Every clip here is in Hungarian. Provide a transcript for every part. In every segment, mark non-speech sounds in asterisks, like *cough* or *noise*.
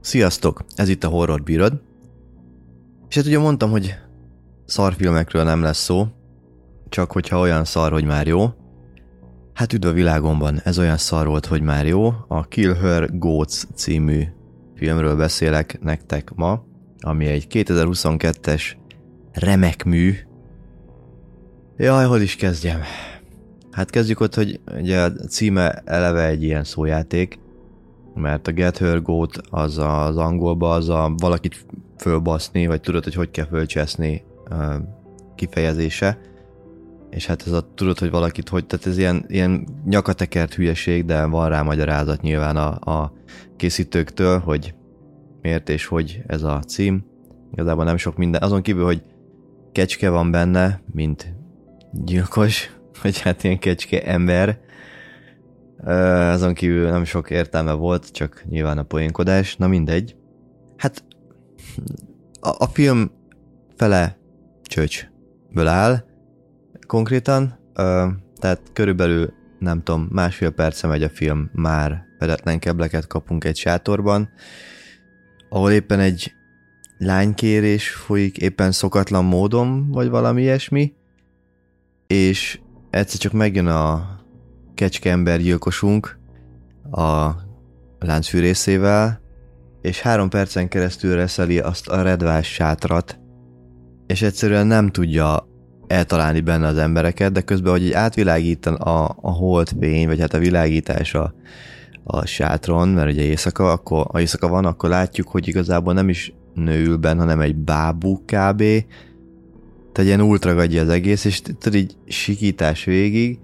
Sziasztok! Ez itt a Horror Bírod. És hát ugye mondtam, hogy szarfilmekről nem lesz szó, csak hogyha olyan szar, hogy már jó. Hát üdv a világomban, ez olyan szar volt, hogy már jó. A Kill Her Goats című filmről beszélek nektek ma, ami egy 2022-es remek mű. Jaj, hol is kezdjem? Hát kezdjük ott, hogy ugye a címe eleve egy ilyen szójáték, mert a Get Her Goat az az angolban az a valakit fölbaszni, vagy tudod, hogy hogy kell fölcseszni kifejezése. És hát ez a tudod, hogy valakit hogy, tehát ez ilyen, ilyen nyakatekert hülyeség, de van rá magyarázat nyilván a, a készítőktől, hogy miért és hogy ez a cím. Igazából nem sok minden, azon kívül, hogy kecske van benne, mint gyilkos, vagy hát ilyen kecske ember, azon kívül nem sok értelme volt, csak nyilván a poénkodás, na mindegy. Hát a, a film fele csöcsből áll, konkrétan, tehát körülbelül nem tudom, másfél perce megy a film, már vedetlen kebleket kapunk egy sátorban, ahol éppen egy lánykérés folyik, éppen szokatlan módon, vagy valami ilyesmi, és egyszer csak megjön a kecske gyilkosunk a láncfűrészével, és három percen keresztül reszeli azt a redvás sátrat, és egyszerűen nem tudja eltalálni benne az embereket, de közben, hogy így átvilágít a, a holdfény, vagy hát a világítás a, a sátron, mert ugye éjszaka, akkor, ha éjszaka van, akkor látjuk, hogy igazából nem is nő benne, hanem egy bábú kb. Tehát ilyen ultragadja az egész, és tudod így sikítás végig,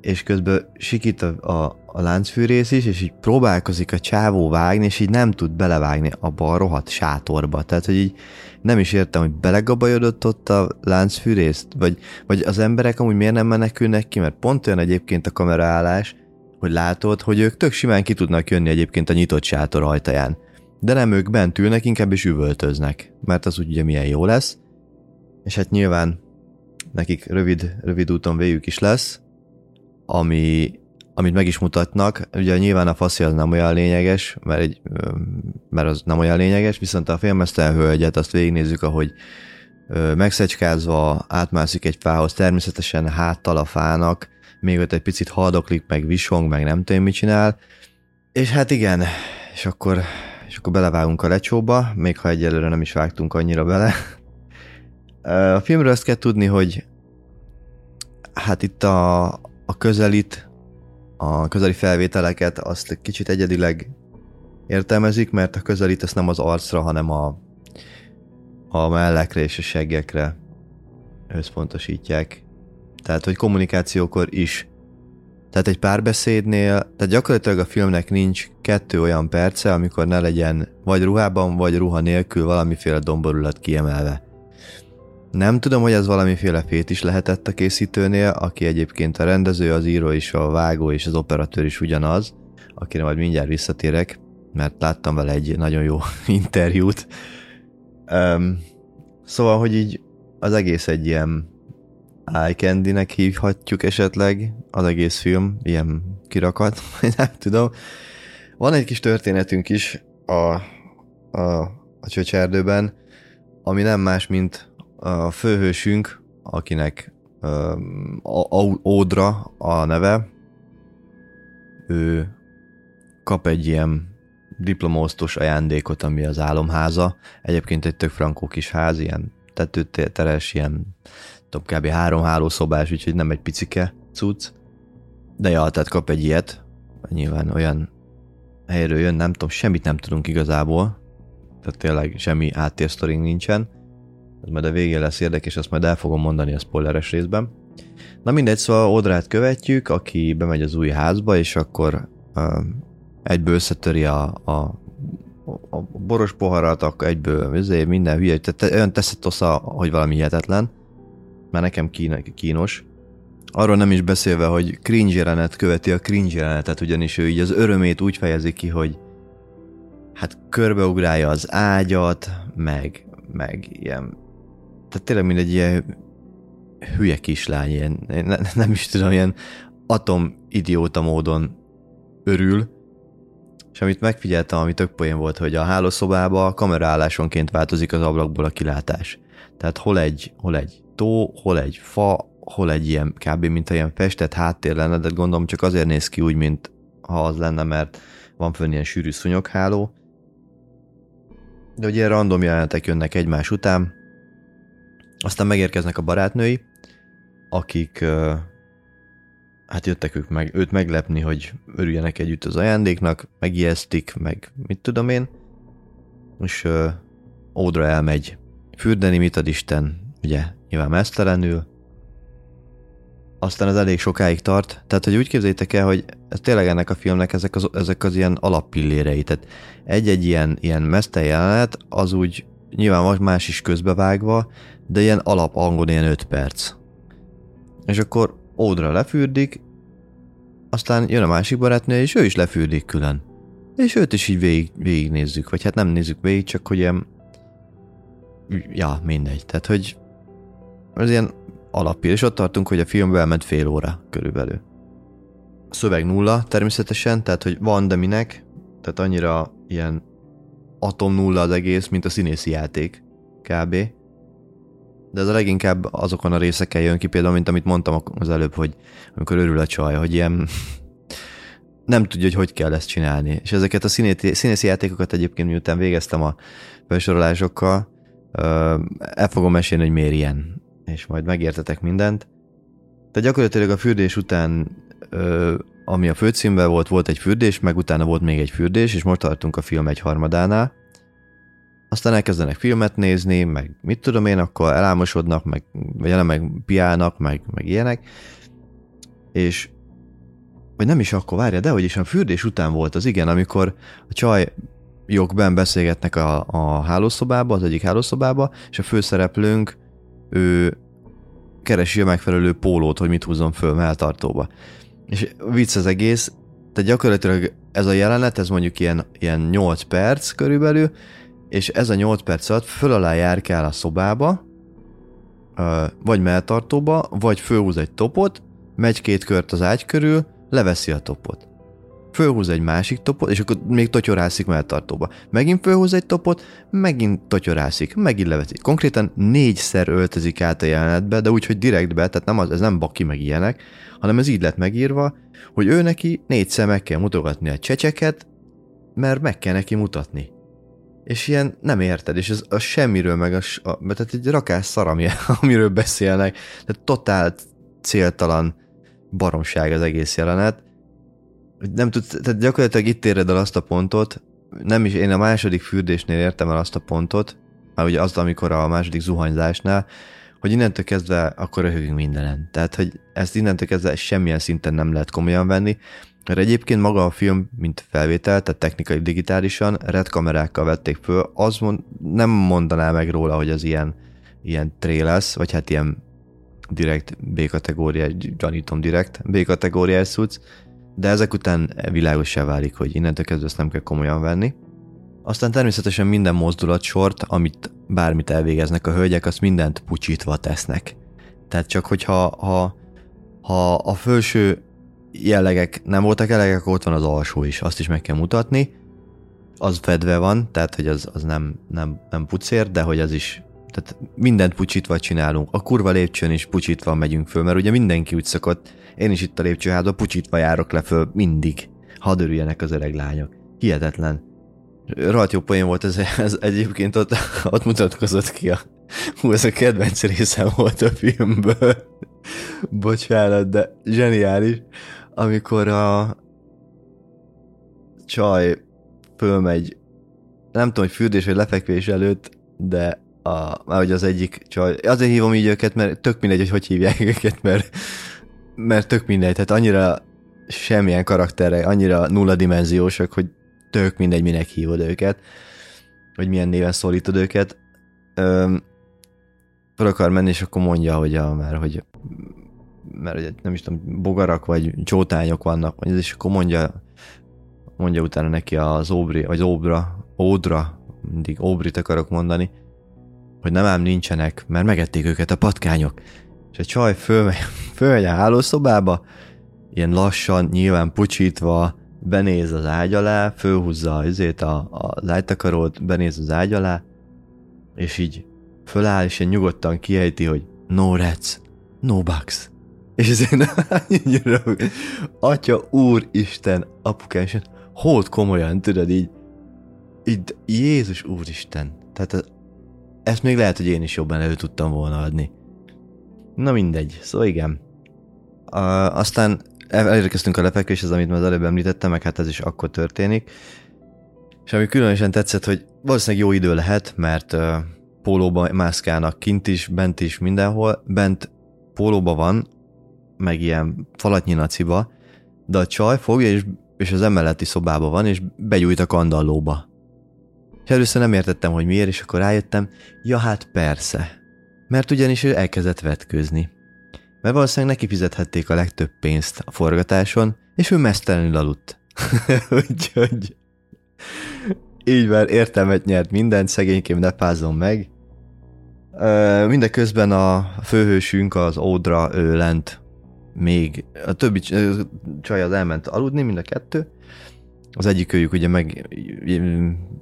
és közben sikít a, a, a láncfűrész is, és így próbálkozik a csávó vágni, és így nem tud belevágni abba a rohadt sátorba. Tehát, hogy így nem is értem, hogy belegabajodott ott a láncfűrészt, vagy, vagy az emberek amúgy miért nem menekülnek ki, mert pont olyan egyébként a kameraállás, hogy látod, hogy ők tök simán ki tudnak jönni egyébként a nyitott sátor ajtaján. De nem ők bent ülnek, inkább is üvöltöznek, mert az úgy ugye milyen jó lesz. És hát nyilván nekik rövid, rövid úton végük is lesz, ami, amit meg is mutatnak. Ugye nyilván a faszi az nem olyan lényeges, mert, egy, mert az nem olyan lényeges, viszont a filmesztel hölgyet azt végignézzük, ahogy megszecskázva átmászik egy fához, természetesen háttal a fának, még ott egy picit haldoklik, meg visong, meg nem tudom, mit csinál. És hát igen, és akkor, és akkor belevágunk a lecsóba, még ha egyelőre nem is vágtunk annyira bele. A filmről azt kell tudni, hogy hát itt a, a közelit, a közeli felvételeket azt kicsit egyedileg értelmezik, mert a közelít ezt nem az arcra, hanem a, a mellekre és a seggekre összpontosítják. Tehát, hogy kommunikációkor is. Tehát egy párbeszédnél, tehát gyakorlatilag a filmnek nincs kettő olyan perce, amikor ne legyen vagy ruhában, vagy ruha nélkül valamiféle domborulat kiemelve. Nem tudom, hogy ez valamiféle fét is lehetett a készítőnél, aki egyébként a rendező, az író is, a vágó és az operatőr is ugyanaz, akire majd mindjárt visszatérek, mert láttam vele egy nagyon jó *laughs* interjút. Um, szóval, hogy így az egész egy ilyen eye candy-nek hívhatjuk esetleg, az egész film, ilyen kirakat, *laughs* nem tudom. Van egy kis történetünk is a, a, a csöcserdőben, ami nem más, mint a főhősünk, akinek uh, Ódra a neve, ő kap egy ilyen diplomosztos ajándékot, ami az álomháza. Egyébként egy tök frankó kis ház, ilyen tetőteres, ilyen top kb. három hálószobás, úgyhogy nem egy picike cucc. De ja, tehát kap egy ilyet, nyilván olyan helyről jön, nem tudom, semmit nem tudunk igazából, tehát tényleg semmi áttérsztoring nincsen ez majd a végén lesz érdekes, azt majd el fogom mondani a spoileres részben. Na mindegy, szóval Odrát követjük, aki bemegy az új házba, és akkor uh, egyből összetöri a, a, a boros poharat, akkor egyből azért minden hülye, tehát olyan osza, hogy valami hihetetlen, mert nekem kínos. Arról nem is beszélve, hogy cringe jelenet követi a cringe jelenetet, ugyanis ő így az örömét úgy fejezi ki, hogy hát körbeugrálja az ágyat, meg, meg ilyen tehát tényleg mindegy ilyen hülye kislány, ilyen, ne, *laughs* nem is tudom, ilyen atomidióta módon örül, és amit megfigyeltem, ami tök poén volt, hogy a hálószobába kameraállásonként változik az ablakból a kilátás. Tehát hol egy, hol egy tó, hol egy fa, hol egy ilyen kb. mint ilyen festett háttér lenne, de gondolom csak azért néz ki úgy, mint ha az lenne, mert van fönn ilyen sűrű szunyogháló. De ugye random jelenetek jönnek egymás után, aztán megérkeznek a barátnői, akik hát jöttek ők meg, őt meglepni, hogy örüljenek együtt az ajándéknak, megijesztik, meg mit tudom én, és uh, Ódra elmegy fürdeni, mit ad Isten, ugye nyilván mesztelenül, aztán az elég sokáig tart, tehát hogy úgy képzeljétek el, hogy ez tényleg ennek a filmnek ezek az, ezek az ilyen alappillérei, tehát egy-egy ilyen, ilyen mesztel jelenet, az úgy nyilván van más is közbevágva, de ilyen alap angon ilyen 5 perc. És akkor Ódra lefürdik, aztán jön a másik barátnő, és ő is lefürdik külön. És őt is így végig, végignézzük, vagy hát nem nézzük végig, csak hogy ilyen... Ja, mindegy. Tehát, hogy ez ilyen alapja, és ott tartunk, hogy a film elment fél óra körülbelül. A szöveg nulla természetesen, tehát hogy van, de minek, tehát annyira ilyen atom nulla az egész, mint a színészi játék, kb de ez a leginkább azokon a részeken jön ki, például, mint amit mondtam az előbb, hogy amikor örül a csaj, hogy ilyen *laughs* nem tudja, hogy hogy kell ezt csinálni. És ezeket a színészi játékokat egyébként miután végeztem a felsorolásokkal, el fogom mesélni, hogy miért ilyen, és majd megértetek mindent. Tehát gyakorlatilag a fürdés után, ami a főcímben volt, volt egy fürdés, meg utána volt még egy fürdés, és most tartunk a film egy harmadánál, aztán elkezdenek filmet nézni, meg mit tudom én, akkor elálmosodnak, meg, vagy nem, meg piálnak, meg, meg ilyenek, és vagy nem is akkor, várja, de hogy is a fürdés után volt az, igen, amikor a csaj jogben beszélgetnek a, a hálószobába, az egyik hálószobába, és a főszereplőnk, ő keresi a megfelelő pólót, hogy mit húzzon föl melltartóba. És vicc az egész, tehát gyakorlatilag ez a jelenet, ez mondjuk ilyen, ilyen 8 perc körülbelül, és ez a 8 perc alatt föl alá járkál a szobába, vagy melltartóba, vagy fölhúz egy topot, megy két kört az ágy körül, leveszi a topot. Fölhúz egy másik topot, és akkor még totyorászik melltartóba. Megint fölhúz egy topot, megint totyorászik, megint leveszi. Konkrétan négyszer öltözik át a jelenetbe, de úgy, hogy direktbe, tehát nem az, ez nem baki meg ilyenek, hanem ez így lett megírva, hogy ő neki négyszer meg kell mutogatni a csecseket, mert meg kell neki mutatni és ilyen nem érted, és ez a semmiről meg a, a tehát egy rakás szar, ami, *laughs* amiről beszélnek, tehát totál céltalan baromság az egész jelenet. Nem tud, tehát gyakorlatilag itt éred el azt a pontot, nem is, én a második fürdésnél értem el azt a pontot, már ugye az, amikor a második zuhanyzásnál, hogy innentől kezdve akkor röhögünk mindenen. Tehát, hogy ezt innentől kezdve semmilyen szinten nem lehet komolyan venni, mert egyébként maga a film, mint felvétel, tehát technikai digitálisan, red kamerákkal vették föl, az mond, nem mondaná meg róla, hogy az ilyen, ilyen tré lesz, vagy hát ilyen direkt B-kategóriás, gyanítom direkt B-kategóriás szuc, de ezek után világosá válik, hogy innentől kezdve ezt nem kell komolyan venni. Aztán természetesen minden mozdulat sort, amit bármit elvégeznek a hölgyek, azt mindent pucsítva tesznek. Tehát csak hogyha ha, ha a felső jellegek nem voltak elegek, ott van az alsó is, azt is meg kell mutatni. Az fedve van, tehát hogy az, az nem, nem, nem pucér, de hogy az is tehát mindent pucsítva csinálunk. A kurva lépcsőn is pucsítva megyünk föl, mert ugye mindenki úgy szokott, én is itt a lépcsőházban pucsítva járok le föl mindig. Hadd örüljenek az öreg lányok. Hihetetlen. Rajt jó poén volt ez, ez egyébként ott, ott mutatkozott ki a... Hú, ez a kedvenc részem volt a filmből. Bocsánat, de zseniális amikor a csaj fölmegy, nem tudom, hogy fürdés vagy lefekvés előtt, de a, már hogy az egyik csaj, azért hívom így őket, mert tök mindegy, hogy hogy hívják őket, mert, mert tök mindegy, tehát annyira semmilyen karakterre, annyira nulla dimenziósak, hogy tök mindegy, minek hívod őket, vagy milyen néven szólítod őket. Öm, fel akar menni, és akkor mondja, hogy, a, mert hogy mert ugye nem is tudom, bogarak vagy csótányok vannak, vagy és akkor mondja, mondja utána neki az óbri, vagy óbra, ódra, mindig óbrit akarok mondani, hogy nem ám nincsenek, mert megették őket a patkányok. És a csaj fölmegy, *laughs* fölmegy a hálószobába, ilyen lassan, nyilván pucsítva, benéz az ágy alá, fölhúzza azért a, a lájtakarót, benéz az ágy alá, és így föláll, és ilyen nyugodtan kiejti, hogy no rats, no bugs. És ezért annyira, *laughs* atya, úr, Isten, apukám, és hold komolyan, tudod, így, így, Jézus úristen. Tehát ezt még lehet, hogy én is jobban elő tudtam volna adni. Na mindegy, szóval igen. Uh, aztán elérkeztünk a lefekvéshez, amit már az előbb említettem, meg hát ez is akkor történik. És ami különösen tetszett, hogy valószínűleg jó idő lehet, mert uh, pólóba mászkálnak kint is, bent is, mindenhol. Bent pólóba van, meg ilyen falatnyi naciba, de a csaj fogja, és, és az emeleti szobába van, és begyújt a kandallóba. És először nem értettem, hogy miért, és akkor rájöttem, ja hát persze. Mert ugyanis ő elkezdett vetközni. Mert valószínűleg neki fizethették a legtöbb pénzt a forgatáson, és ő mesztelenül aludt. *laughs* Úgyhogy így már értelmet nyert mindent, szegénykém ne pázzon meg. mindeközben a főhősünk, az Ódra, ő lent még, a többi csaj az elment aludni, mind a kettő, az egyik őjük ugye meg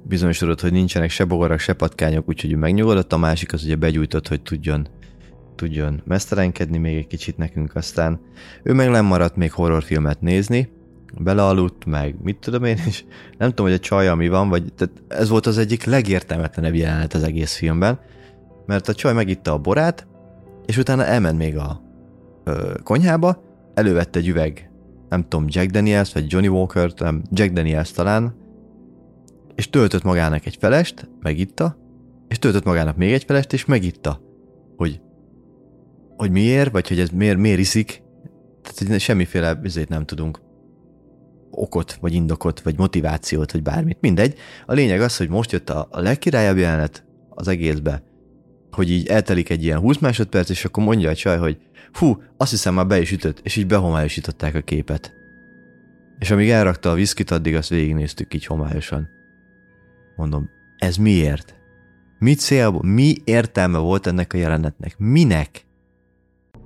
bizonyosodott, hogy nincsenek se bogarak, se patkányok, úgyhogy ő megnyugodott, a másik az ugye begyújtott, hogy tudjon, tudjon mesztelenkedni még egy kicsit nekünk, aztán. Ő meg nem maradt még horrorfilmet nézni, belealudt, meg mit tudom én, és nem tudom, hogy a csaj ami van, vagy tehát ez volt az egyik legértelmetlenebb jelenet az egész filmben, mert a csaj megitta a borát, és utána elment még a ö, konyhába, elővette egy üveg nem tudom, Jack Daniels, vagy Johnny Walker, nem, Jack Daniels talán, és töltött magának egy felest, megitta, és töltött magának még egy felest, és megitta. Hogy, hogy miért, vagy hogy ez miért, miért iszik, tehát hogy semmiféle ezért nem tudunk okot, vagy indokot, vagy motivációt, vagy bármit. Mindegy. A lényeg az, hogy most jött a, a legkirályabb jelenet az egészbe, hogy így eltelik egy ilyen 20 másodperc, és akkor mondja a csaj, hogy Hú, azt hiszem már be is ütött, és így behomályosították a képet. És amíg elrakta a viszkit, addig azt végignéztük így homályosan. Mondom, ez miért? Mi célból? Mi értelme volt ennek a jelenetnek? Minek?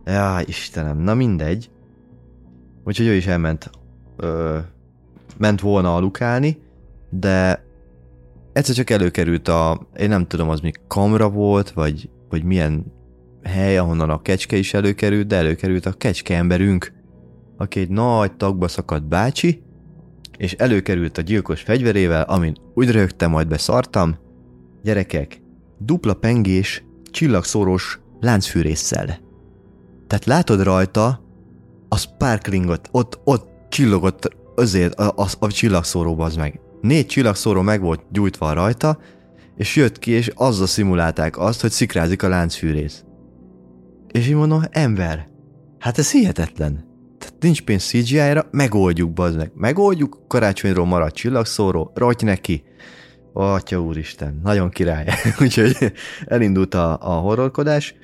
Ja, Istenem, na mindegy. Úgyhogy ő is elment, ö, ment volna alukálni, de egyszer csak előkerült a, én nem tudom, az mi kamra volt, vagy, vagy milyen hely, ahonnan a kecske is előkerült, de előkerült a kecske emberünk, aki egy nagy tagba szakadt bácsi, és előkerült a gyilkos fegyverével, amin úgy rögtem, majd beszartam. Gyerekek, dupla pengés, csillagszórós láncfűrészsel. Tehát látod rajta a sparklingot, ott, ott csillogott azért a, a, a csillagszóróba az meg. Négy csillagszóró meg volt gyújtva rajta, és jött ki, és azzal szimulálták azt, hogy szikrázik a láncfűrész. És így mondom, ember, hát ez hihetetlen. Tehát nincs pénz CGI-ra, megoldjuk, bazd meg. Megoldjuk, karácsonyról marad csillagszóró, rajt neki. Atya úristen, nagyon király. *laughs* Úgyhogy elindult a, a horrorkodás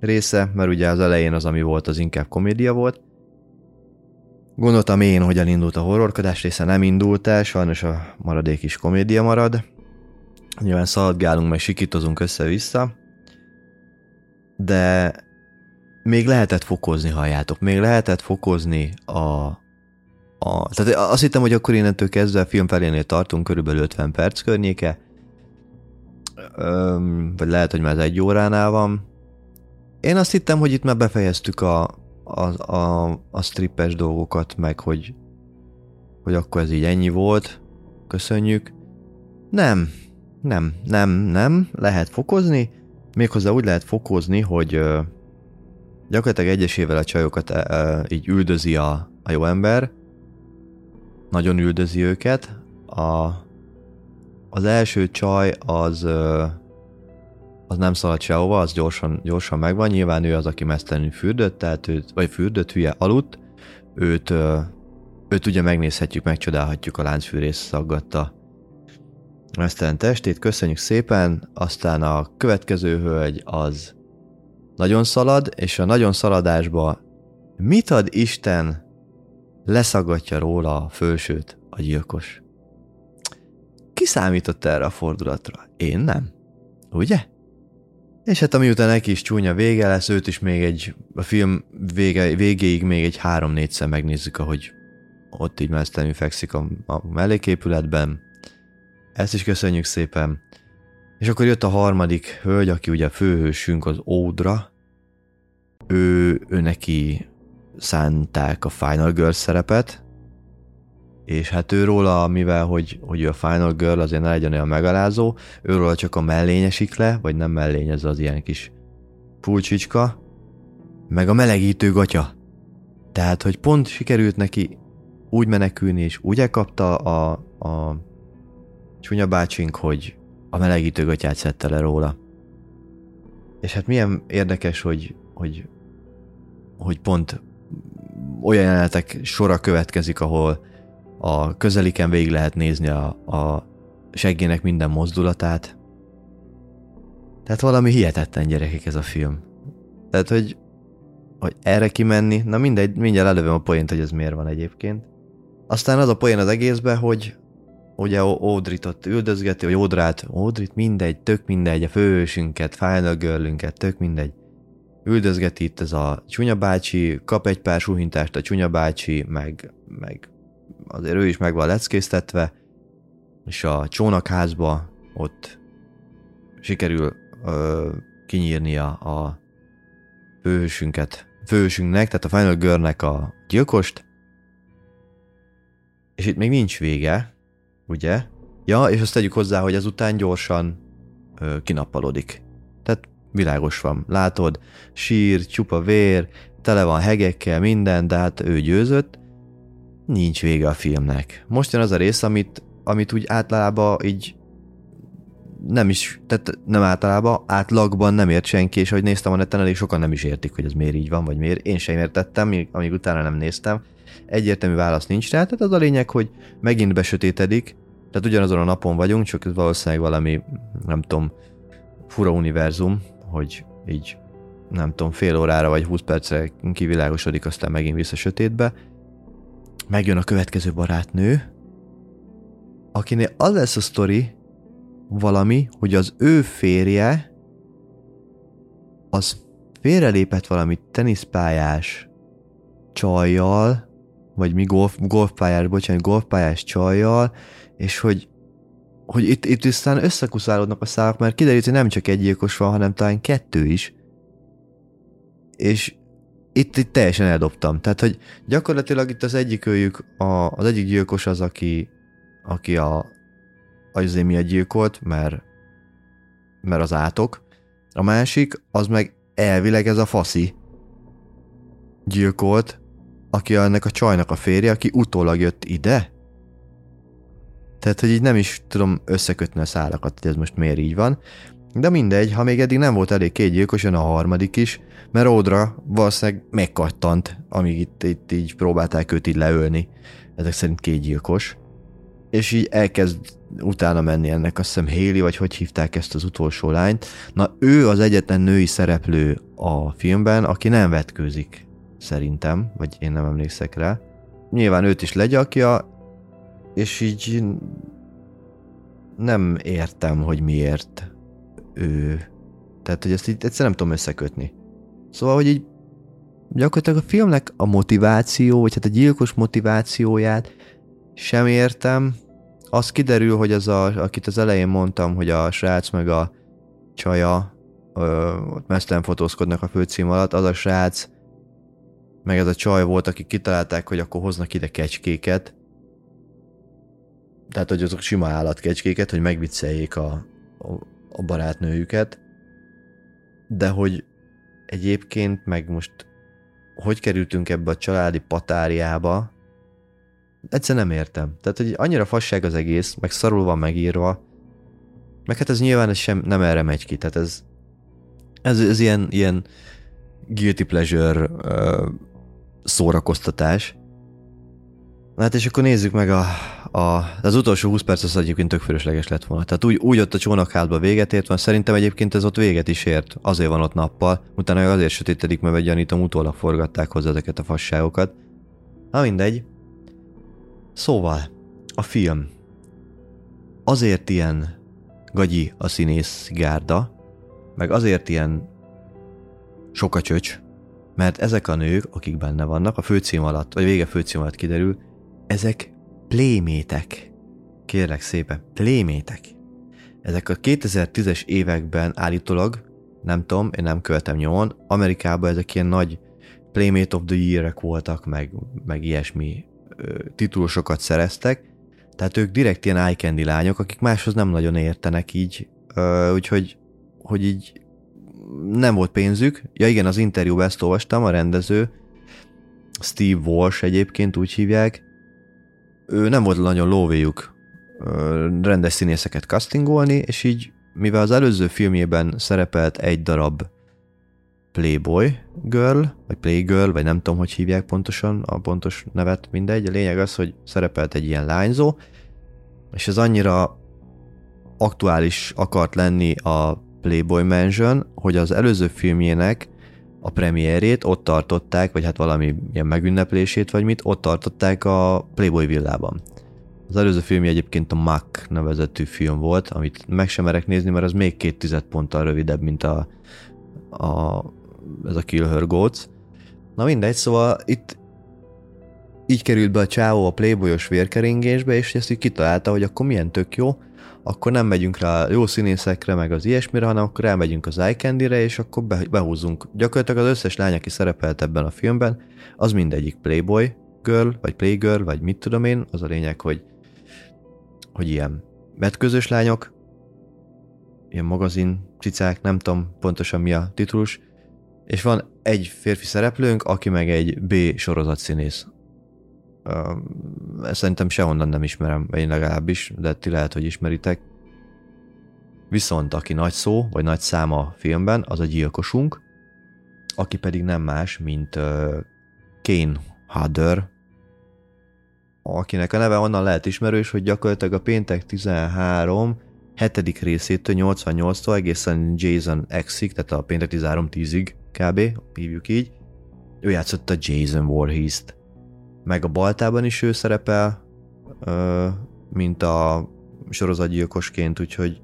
része, mert ugye az elején az, ami volt, az inkább komédia volt. Gondoltam én, hogy elindult a horrorkodás része, nem indult el, sajnos a maradék is komédia marad. Nyilván szaladgálunk, meg sikítozunk össze-vissza, de még lehetett fokozni, halljátok, még lehetett fokozni a, a... Tehát azt hittem, hogy akkor innentől kezdve a film felénél tartunk, körülbelül 50 perc környéke, Öm, vagy lehet, hogy már ez egy óránál van. Én azt hittem, hogy itt már befejeztük a, a, a, a strippes dolgokat, meg hogy, hogy akkor ez így ennyi volt. Köszönjük. Nem, nem, nem, nem, lehet fokozni. Méghozzá úgy lehet fokozni, hogy Gyakorlatilag egyesével a csajokat e, így üldözi a, a jó ember, nagyon üldözi őket. A, az első csaj az az nem szaladt sehova, az gyorsan, gyorsan megvan. Nyilván ő az, aki mesztelenül fürdött, tehát őt, vagy fürdött, hülye aludt. Őt, őt ugye megnézhetjük, megcsodálhatjuk, a láncfűrész szaggatta mesztelen testét. Köszönjük szépen. Aztán a következő hölgy az nagyon szalad, és a nagyon szaladásba mit ad Isten, leszaggatja róla a fölsőt a gyilkos. Ki számított erre a fordulatra? Én nem. Ugye? És hát amiután neki is csúnya vége lesz, őt is még egy, a film vége, végéig még egy három-négyszer megnézzük, ahogy ott így mesztelenül fekszik a, a melléképületben. Ezt is köszönjük szépen. És akkor jött a harmadik hölgy, aki ugye a főhősünk, az Ódra. Ő, ő neki szánták a Final Girl szerepet, és hát őróla, mivel hogy, hogy ő a Final Girl azért ne legyen olyan megalázó, őróla csak a mellény esik le, vagy nem mellény, ez az ilyen kis pulcsicska, meg a melegítő gatya. Tehát, hogy pont sikerült neki úgy menekülni, és úgy elkapta a, a csúnya bácsink, hogy a melegítő gatyát szedte le róla. És hát milyen érdekes, hogy, hogy, hogy pont olyan jelenetek sora következik, ahol a közeliken végig lehet nézni a, a seggének minden mozdulatát. Tehát valami hihetetlen gyerekek ez a film. Tehát, hogy, hogy erre kimenni, na mindegy, mindjárt elővem a poént, hogy ez miért van egyébként. Aztán az a poén az egészben, hogy ugye Audrit ott üldözgeti, vagy Audrát, Audrit mindegy, tök mindegy, a főhősünket, Final Girlünket, tök mindegy. Üldözgeti itt ez a csúnya bácsi, kap egy pár suhintást a csúnya bácsi, meg, meg azért ő is meg van leckésztetve, és a csónakházba ott sikerül ö, kinyírnia a főhősünket, főhősünknek, tehát a Final Girlnek a gyilkost, és itt még nincs vége, ugye? Ja, és azt tegyük hozzá, hogy ezután gyorsan ö, kinappalodik. Tehát világos van. Látod, sír, csupa vér, tele van hegekkel, minden, de hát ő győzött, nincs vége a filmnek. Most jön az a rész, amit, amit úgy általában így nem is, tehát nem általában, átlagban nem ért senki, és ahogy néztem a neten, elég sokan nem is értik, hogy ez miért így van, vagy miért. Én sem értettem, amíg utána nem néztem. Egyértelmű válasz nincs rá, tehát az a lényeg, hogy megint besötétedik, tehát ugyanazon a napon vagyunk, csak ez valószínűleg valami, nem tudom, fura univerzum, hogy így nem tudom, fél órára vagy 20 percre kivilágosodik, aztán megint vissza sötétbe, megjön a következő barátnő, akinél az lesz a sztori valami, hogy az ő férje az félrelépett valami teniszpályás csajjal, vagy mi golf, golfpályás, bocsánat, golfpályás csajjal, és hogy hogy itt, itt aztán összekuszálódnak a szálak, mert kiderült, hogy nem csak egy gyilkos van, hanem talán kettő is. És itt, itt teljesen eldobtam. Tehát, hogy gyakorlatilag itt az egyik őjük, a, az egyik gyilkos az, aki, aki a, azért miatt gyilkolt, mert, mert az átok. A másik, az meg elvileg ez a faszi gyilkolt, aki ennek a csajnak a férje, aki utólag jött ide. Tehát, hogy így nem is tudom összekötni a szálakat, hogy ez most miért így van. De mindegy, ha még eddig nem volt elég két gyilkos, jön a harmadik is, mert Ódra valószínűleg megkattant, amíg itt, itt így próbálták őt így leölni. Ezek szerint két gyilkos. És így elkezd utána menni ennek, azt hiszem Haley, vagy hogy hívták ezt az utolsó lányt. Na ő az egyetlen női szereplő a filmben, aki nem vetkőzik, szerintem, vagy én nem emlékszek rá. Nyilván őt is legyakja, és így nem értem, hogy miért ő. Tehát, hogy ezt így egyszer nem tudom összekötni. Szóval, hogy így gyakorlatilag a filmnek a motiváció, vagy hát a gyilkos motivációját sem értem. Az kiderül, hogy az a, akit az elején mondtam, hogy a srác meg a csaja ö, ott mesztelen fotózkodnak a főcím alatt, az a srác meg ez a csaj volt, akik kitalálták, hogy akkor hoznak ide kecskéket. Tehát, hogy azok sima állatkecskéket, hogy megvicceljék a, a barátnőjüket. De hogy egyébként meg most hogy kerültünk ebbe a családi patáriába, egyszer nem értem. Tehát, hogy annyira fasság az egész, meg szarul van megírva, meg hát ez nyilván ez sem nem erre megy ki, tehát ez, ez, ez ilyen, ilyen guilty pleasure uh, szórakoztatás. Hát és akkor nézzük meg a, a, az utolsó 20 perc az egyébként tök fölösleges lett volna. Tehát úgy, úgy ott a csónakházba véget ért van, szerintem egyébként ez ott véget is ért, azért van ott nappal, utána azért sötétedik, mert gyanítom utólag forgatták hozzá ezeket a fasságokat. Na mindegy. Szóval, a film. Azért ilyen gagyi a színész gárda, meg azért ilyen sok mert ezek a nők, akik benne vannak, a főcím alatt, vagy vége főcím alatt kiderül, ezek plémétek. Kérlek szépen, plémétek. Ezek a 2010-es években állítólag, nem tudom, én nem követem nyomon, Amerikában ezek ilyen nagy Playmate of the Year-ek voltak, meg, meg ilyesmi ö, titulusokat szereztek, tehát ők direkt ilyen eye candy lányok, akik máshoz nem nagyon értenek így, ö, úgyhogy hogy így nem volt pénzük. Ja igen, az interjúban ezt olvastam, a rendező, Steve Walsh egyébként úgy hívják, ő nem volt nagyon lóvéjuk rendes színészeket castingolni, és így, mivel az előző filmjében szerepelt egy darab Playboy Girl, vagy Playgirl, vagy nem tudom, hogy hívják pontosan a pontos nevet, mindegy. A lényeg az, hogy szerepelt egy ilyen lányzó, és ez annyira aktuális akart lenni a Playboy Mansion, hogy az előző filmjének a premierét ott tartották, vagy hát valami ilyen megünneplését, vagy mit, ott tartották a Playboy villában. Az előző film egyébként a Mac nevezetű film volt, amit meg sem merek nézni, mert az még két tized ponttal rövidebb, mint a, a ez a Kill Her Goats. Na mindegy, szóval itt így került be a csávó a playboyos vérkeringésbe, és ezt így kitalálta, hogy akkor milyen tök jó, akkor nem megyünk rá jó színészekre, meg az ilyesmire, hanem akkor elmegyünk az iCandy-re, és akkor behúzunk. Gyakorlatilag az összes lány, aki szerepelt ebben a filmben, az mindegyik Playboy girl, vagy Playgirl, vagy mit tudom én, az a lényeg, hogy, hogy ilyen metközös lányok, ilyen magazin cicák, nem tudom pontosan mi a titulus, és van egy férfi szereplőnk, aki meg egy B sorozat színész. Szerintem sehonnan nem ismerem, én legalábbis, de ti lehet, hogy ismeritek. Viszont aki nagy szó, vagy nagy száma a filmben, az a gyilkosunk, aki pedig nem más, mint Kane Hodder, akinek a neve onnan lehet ismerős, hogy gyakorlatilag a péntek 13 hetedik részétől 88-tól egészen Jason X-ig, tehát a péntek 13 10-ig kb. hívjuk így. Ő játszotta Jason Voorhees-t. Meg a Baltában is ő szerepel, mint a sorozatgyilkosként, úgyhogy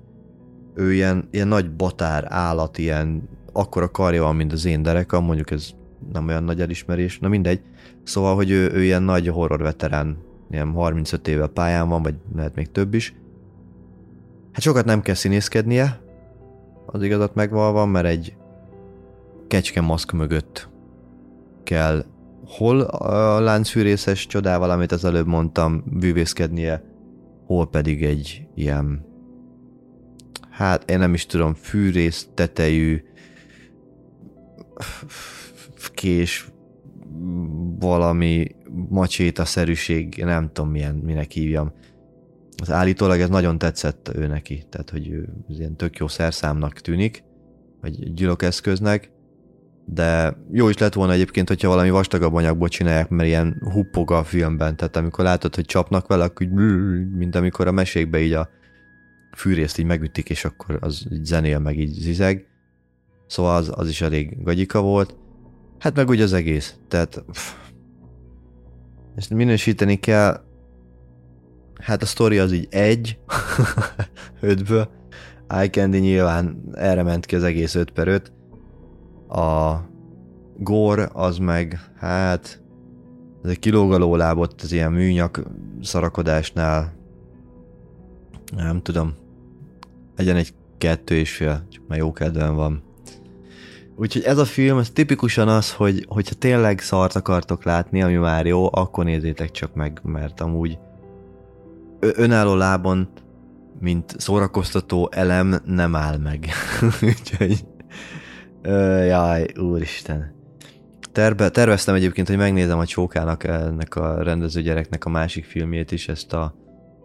ő ilyen, ilyen nagy batár állat, ilyen akkora karja van, mint az én derekam, mondjuk ez nem olyan nagy elismerés, na mindegy. Szóval, hogy ő, ő ilyen nagy horror veterán, ilyen 35 éve pályán van, vagy lehet még több is. Hát sokat nem kell színészkednie, az igazat megvalva, mert egy kecske maszk mögött kell hol a láncfűrészes csodával, amit az előbb mondtam, bűvészkednie, hol pedig egy ilyen, hát én nem is tudom, fűrész tetejű kés valami macséta-szerűség, nem tudom milyen, minek hívjam. Az állítólag ez nagyon tetszett ő neki, tehát hogy ő ilyen tök jó szerszámnak tűnik, vagy gyilokeszköznek, de jó is lett volna egyébként, hogyha valami vastagabb anyagból csinálják, mert ilyen huppog a filmben, tehát amikor látod, hogy csapnak vele, akkor mint amikor a mesékbe így a fűrészt így megütik, és akkor az így zenél, meg így zizeg. Szóval az, az is elég gagyika volt. Hát meg úgy az egész, tehát pff, ezt minősíteni kell, hát a sztori az így egy, ötből, iCandy nyilván erre ment ki az egész 5 per 5, a gor az meg, hát ez egy kilógaló lábott az ilyen műnyak szarakodásnál. Nem tudom. Legyen egy kettő és fél, csak már jó kedven van. Úgyhogy ez a film, ez tipikusan az, hogy hogyha tényleg szart akartok látni, ami már jó, akkor nézzétek csak meg, mert amúgy önálló lábon, mint szórakoztató elem nem áll meg. *laughs* Úgyhogy jaj, úristen. Terve, terveztem egyébként, hogy megnézem a Csókának, ennek a rendező gyereknek a másik filmjét is, ezt a,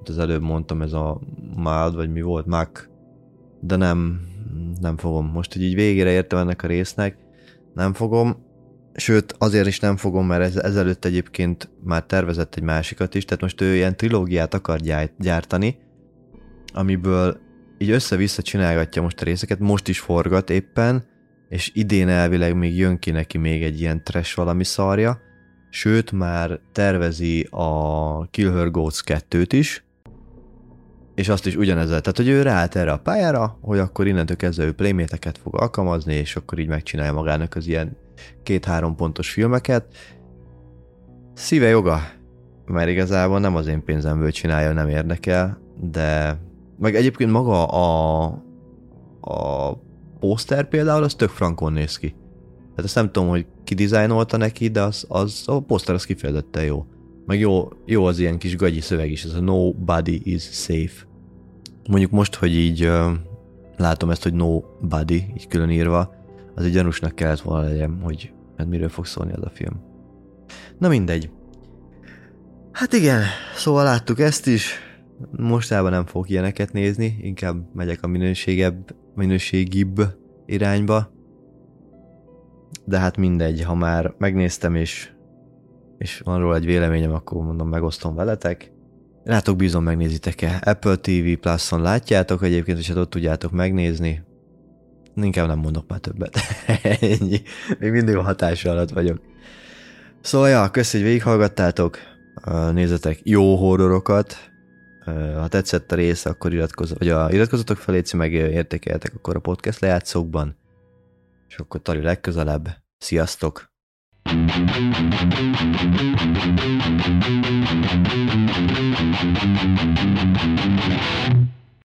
az előbb mondtam, ez a Mild, vagy mi volt, Mac, de nem, nem fogom. Most, hogy így végére értem ennek a résznek, nem fogom, sőt, azért is nem fogom, mert ez, ezelőtt egyébként már tervezett egy másikat is, tehát most ő ilyen trilógiát akar gyártani, amiből így össze-vissza csinálgatja most a részeket, most is forgat éppen, és idén elvileg még jön ki neki még egy ilyen trash valami szarja, sőt már tervezi a Kill Her Goats 2-t is, és azt is ugyanezzel, tehát hogy ő ráállt erre a pályára, hogy akkor innentől kezdve ő playméteket fog alkalmazni, és akkor így megcsinálja magának az ilyen két-három pontos filmeket. Szíve joga, mert igazából nem az én pénzemből csinálja, nem érdekel, de meg egyébként maga a, a poszter például, az tök frankon néz ki. Tehát azt nem tudom, hogy ki dizájnolta neki, de az, az a poszter az kifejezetten jó. Meg jó, jó az ilyen kis gagyi szöveg is, ez a nobody is safe. Mondjuk most, hogy így látom ezt, hogy nobody, így külön írva, az egy gyanúsnak kellett volna legyen, hogy hát miről fog szólni az a film. Na mindegy. Hát igen, szóval láttuk ezt is. Mostában nem fogok ilyeneket nézni, inkább megyek a minőségebb, minőségibb irányba. De hát mindegy, ha már megnéztem és, és van róla egy véleményem, akkor mondom, megosztom veletek. Látok, bízom, megnézitek-e. Apple TV Plus-on látjátok egyébként, és hát ott tudjátok megnézni. Inkább nem mondok már többet. *laughs* Ennyi. Még mindig a hatás alatt vagyok. Szóval, ja, köszi, hogy végighallgattátok. Nézzetek jó horrorokat. Ha tetszett a rész, akkor iratkozz, vagy a, iratkozzatok felé Léci, meg értékeljetek akkor a podcast lejátszókban. És akkor Tari legközelebb. Sziasztok! Thank you.